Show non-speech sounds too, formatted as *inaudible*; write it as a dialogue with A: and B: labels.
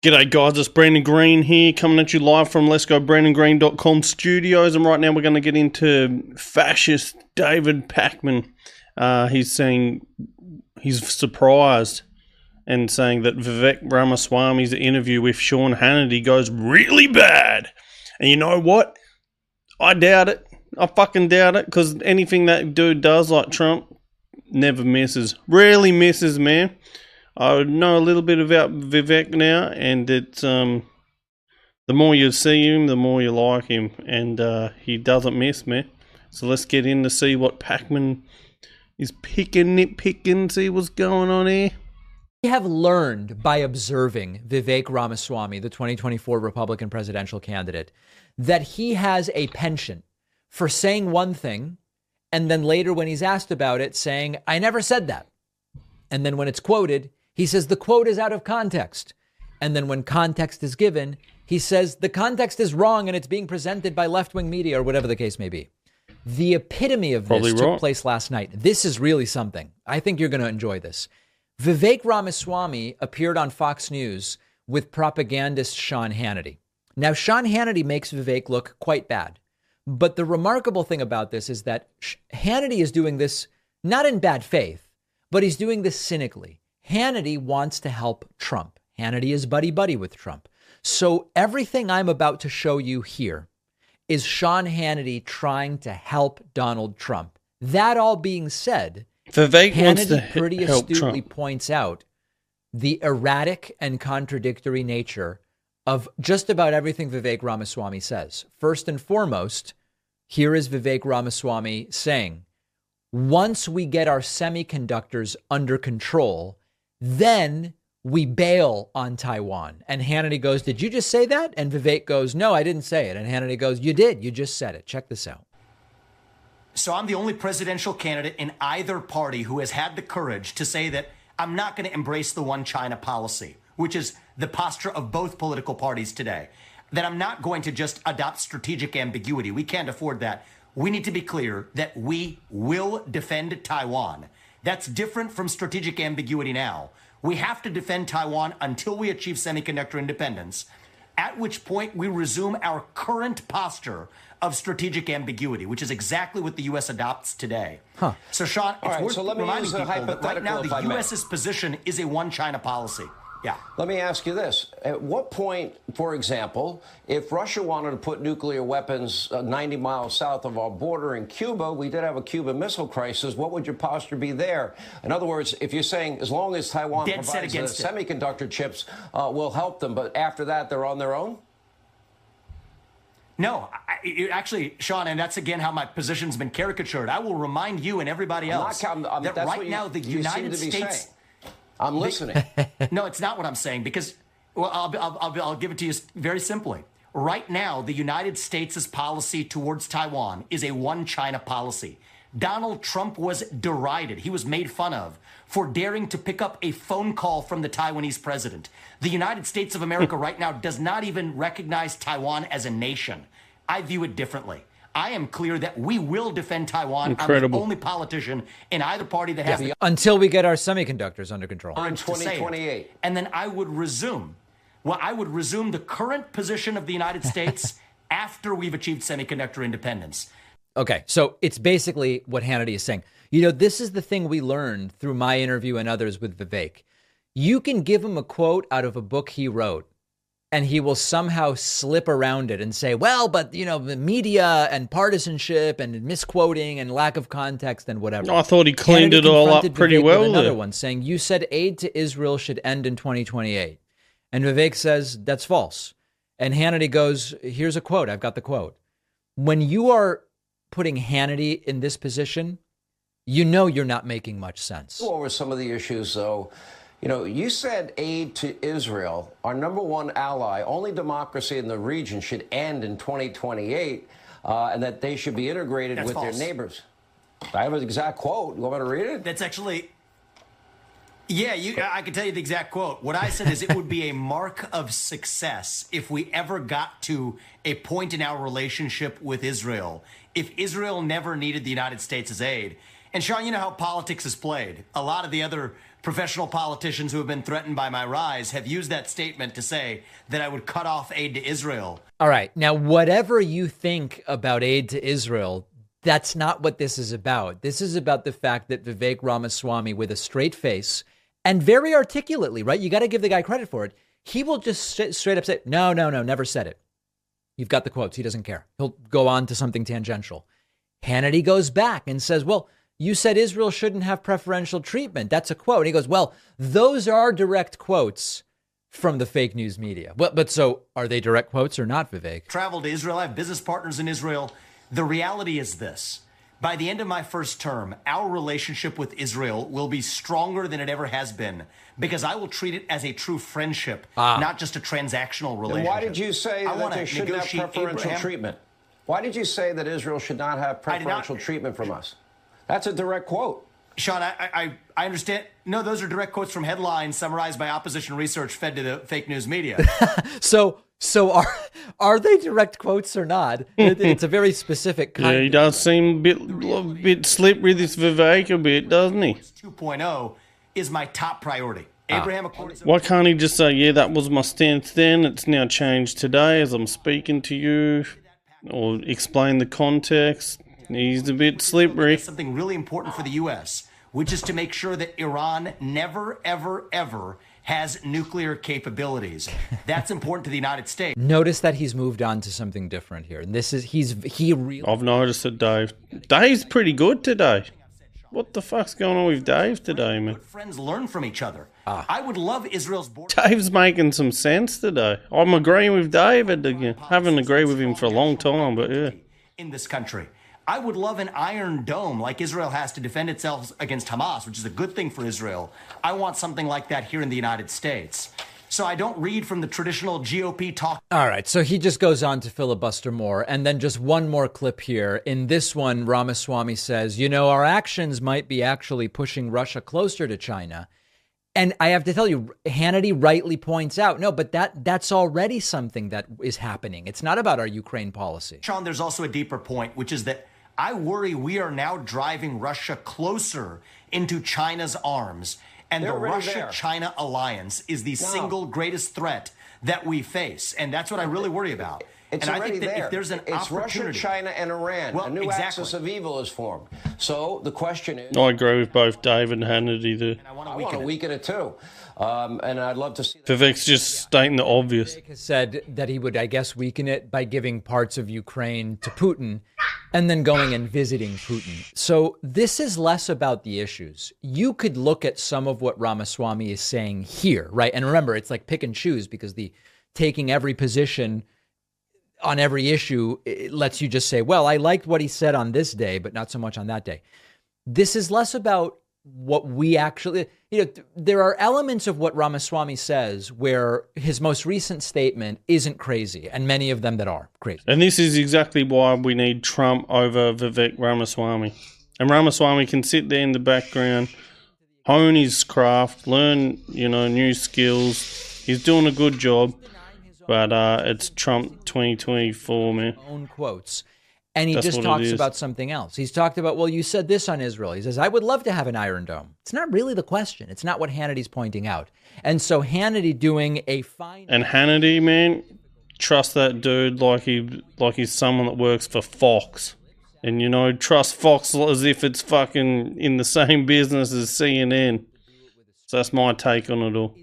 A: G'day guys, it's Brandon Green here coming at you live from Let's Go BrandonGreen.com studios and right now we're going to get into fascist David Pakman. Uh, he's saying he's surprised and saying that Vivek Ramaswamy's interview with Sean Hannity goes really bad. And you know what? I doubt it. I fucking doubt it because anything that dude does like Trump never misses. Rarely misses, man. I know a little bit about Vivek now, and it's um, the more you see him, the more you like him, and uh, he doesn't miss, man. So let's get in to see what Pakman is picking, nitpicking, see what's going on here.
B: We have learned by observing Vivek Ramaswamy, the 2024 Republican presidential candidate, that he has a penchant for saying one thing and then later when he's asked about it saying, I never said that. And then when it's quoted, he says the quote is out of context. And then when context is given, he says the context is wrong and it's being presented by left wing media or whatever the case may be. The epitome of
A: Probably
B: this
A: wrong.
B: took place last night. This is really something. I think you're going to enjoy this. Vivek Ramaswamy appeared on Fox News with propagandist Sean Hannity. Now, Sean Hannity makes Vivek look quite bad. But the remarkable thing about this is that Hannity is doing this not in bad faith, but he's doing this cynically. Hannity wants to help Trump. Hannity is buddy buddy with Trump. So everything I'm about to show you here is Sean Hannity trying to help Donald Trump. That all being said,
A: Vivek wants to
B: Hannity pretty astutely
A: Trump.
B: points out the erratic and contradictory nature of just about everything Vivek Ramaswamy says. First and foremost, here is Vivek Ramaswamy saying, once we get our semiconductors under control, then we bail on Taiwan. And Hannity goes, Did you just say that? And Vivek goes, No, I didn't say it. And Hannity goes, You did. You just said it. Check this out.
C: So I'm the only presidential candidate in either party who has had the courage to say that I'm not going to embrace the one China policy, which is the posture of both political parties today. That I'm not going to just adopt strategic ambiguity. We can't afford that. We need to be clear that we will defend Taiwan. That's different from strategic ambiguity now. We have to defend Taiwan until we achieve semiconductor independence at which point we resume our current posture of strategic ambiguity, which is exactly what the U.S. adopts today.
B: Huh.
C: So, Sean, it's
D: All right,
C: worth
D: so let me
C: reminding
D: use a
C: people that right now
D: hypothetical, if I
C: the. U.S.'s position is a one China policy. Yeah.
D: Let me ask you this. At what point, for example, if Russia wanted to put nuclear weapons uh, 90 miles south of our border in Cuba, we did have a Cuban Missile Crisis, what would your posture be there? In other words, if you're saying as long as Taiwan
C: Dead
D: provides the
C: it.
D: semiconductor chips, uh, we'll help them, but after that, they're on their own?
C: No, I, actually, Sean, and that's again how my position's been caricatured. I will remind you and everybody
D: I'm not
C: else
D: I'm-
C: that right
D: you-
C: now the United States.
D: saying. I'm listening. *laughs*
C: no, it's not what I'm saying because, well, I'll, I'll, I'll, I'll give it to you very simply. Right now, the United States' policy towards Taiwan is a one China policy. Donald Trump was derided, he was made fun of for daring to pick up a phone call from the Taiwanese president. The United States of America *laughs* right now does not even recognize Taiwan as a nation. I view it differently. I am clear that we will defend Taiwan.
A: Incredible.
C: I'm the only politician in either party that has the
B: Until we get our semiconductors under control.
C: courage to
D: 2028.
C: And then I would resume. Well, I would resume the current position of the United *laughs* States after we've achieved semiconductor independence.
B: Okay, so it's basically what Hannity is saying. You know, this is the thing we learned through my interview and others with Vivek. You can give him a quote out of a book he wrote, and he will somehow slip around it and say, well, but, you know, the media and partisanship and misquoting and lack of context and whatever.
A: I thought he cleaned
B: Hannity
A: it all up pretty
B: Vivek
A: well
B: another
A: there.
B: one saying, you said aid to Israel should end in 2028. And Vivek says, that's false. And Hannity goes, here's a quote. I've got the quote. When you are putting Hannity in this position, you know you're not making much sense.
D: go over some of the issues, though. You know, you said aid to Israel, our number one ally, only democracy in the region, should end in 2028, uh, and that they should be integrated
C: That's
D: with
C: false.
D: their neighbors. I have an exact quote. You want me to read it?
C: That's actually. Yeah, you, I can tell you the exact quote. What I said is it would be a mark of success if we ever got to a point in our relationship with Israel. If Israel never needed the United States' aid, And Sean, you know how politics is played. A lot of the other professional politicians who have been threatened by my rise have used that statement to say that I would cut off aid to Israel.
B: All right. Now, whatever you think about aid to Israel, that's not what this is about. This is about the fact that Vivek Ramaswamy, with a straight face and very articulately, right? You got to give the guy credit for it. He will just straight up say, no, no, no, never said it. You've got the quotes. He doesn't care. He'll go on to something tangential. Hannity goes back and says, well, you said Israel shouldn't have preferential treatment. That's a quote. And he goes, Well, those are direct quotes from the fake news media. Well, but so are they direct quotes or not, Vivek?
C: Travel to Israel. I have business partners in Israel. The reality is this. By the end of my first term, our relationship with Israel will be stronger than it ever has been because I will treat it as a true friendship, ah. not just a transactional relationship.
D: why did you say I that they shouldn't have preferential Abraham. treatment? Why did you say that Israel should not have preferential not, treatment from us? That's a direct quote.
C: Sean, I, I, I understand. No, those are direct quotes from headlines summarized by opposition research fed to the fake news media. *laughs*
B: so, so are are they direct quotes or not? *laughs* it's a very specific kind.
A: Yeah, he does seem a bit, a bit slippery, this Vivek, a bit, doesn't he?
C: 2.0 is my top priority. Ah. Abraham Accords.
A: Why can't he just say, yeah, that was my stance then, it's now changed today as I'm speaking to you? Or explain the context? He's a bit slippery.
C: Something really important for the U.S., which is to make sure that Iran never, ever, ever has nuclear capabilities. That's important to the United States.
B: Notice that he's moved on to something different here. And this is he's he really
A: I've noticed it, Dave. Dave's pretty good today. What the fuck's going on with Dave today, man?
C: Friends learn from each other. Ah. I would love Israel's border.
A: Dave's making some sense today. I'm agreeing with David again. Haven't agreed with him for a long time, but yeah.
C: In this country. I would love an iron dome like Israel has to defend itself against Hamas, which is a good thing for Israel. I want something like that here in the United States. So I don't read from the traditional GOP talk.
B: All right. So he just goes on to filibuster more. And then just one more clip here. In this one, Ramaswamy says, you know, our actions might be actually pushing Russia closer to China. And I have to tell you, Hannity rightly points out, no, but that that's already something that is happening. It's not about our Ukraine policy.
C: Sean, there's also a deeper point, which is that I worry we are now driving Russia closer into China's arms. And They're the Russia China alliance is the no. single greatest threat that we face. And that's what I really worry about.
D: It's
C: and
D: already
C: I think that
D: there.
C: if there's an
D: it's Russia, China, and Iran. Well, a new exactly. axis of evil is formed. So the question is.
A: I agree with both Dave and Hannity there.
D: I want to weaken, weaken, it too. Um, and I'd love to see.
A: Vivek's just stating the obvious.
B: Vivek has said that he would, I guess, weaken it by giving parts of Ukraine to Putin, and then going and visiting Putin. So this is less about the issues. You could look at some of what Ramaswamy is saying here, right? And remember, it's like pick and choose because the taking every position on every issue lets you just say, well, I liked what he said on this day, but not so much on that day. This is less about what we actually you know there are elements of what Ramaswamy says where his most recent statement isn't crazy and many of them that are crazy.
A: And this is exactly why we need Trump over Vivek Ramaswamy. And Ramaswamy can sit there in the background, hone his craft, learn, you know, new skills. He's doing a good job. But uh, it's Trump 2024, man.
B: Own quotes. And he That's just talks about something else. He's talked about, well, you said this on Israel. He says, I would love to have an Iron Dome. It's not really the question. It's not what Hannity's pointing out. And so Hannity doing a fine.
A: And Hannity, man, trust that dude like he like he's someone that works for Fox. And you know, trust Fox as if it's fucking in the same *laughs* business as CNN. So that's my take on it all.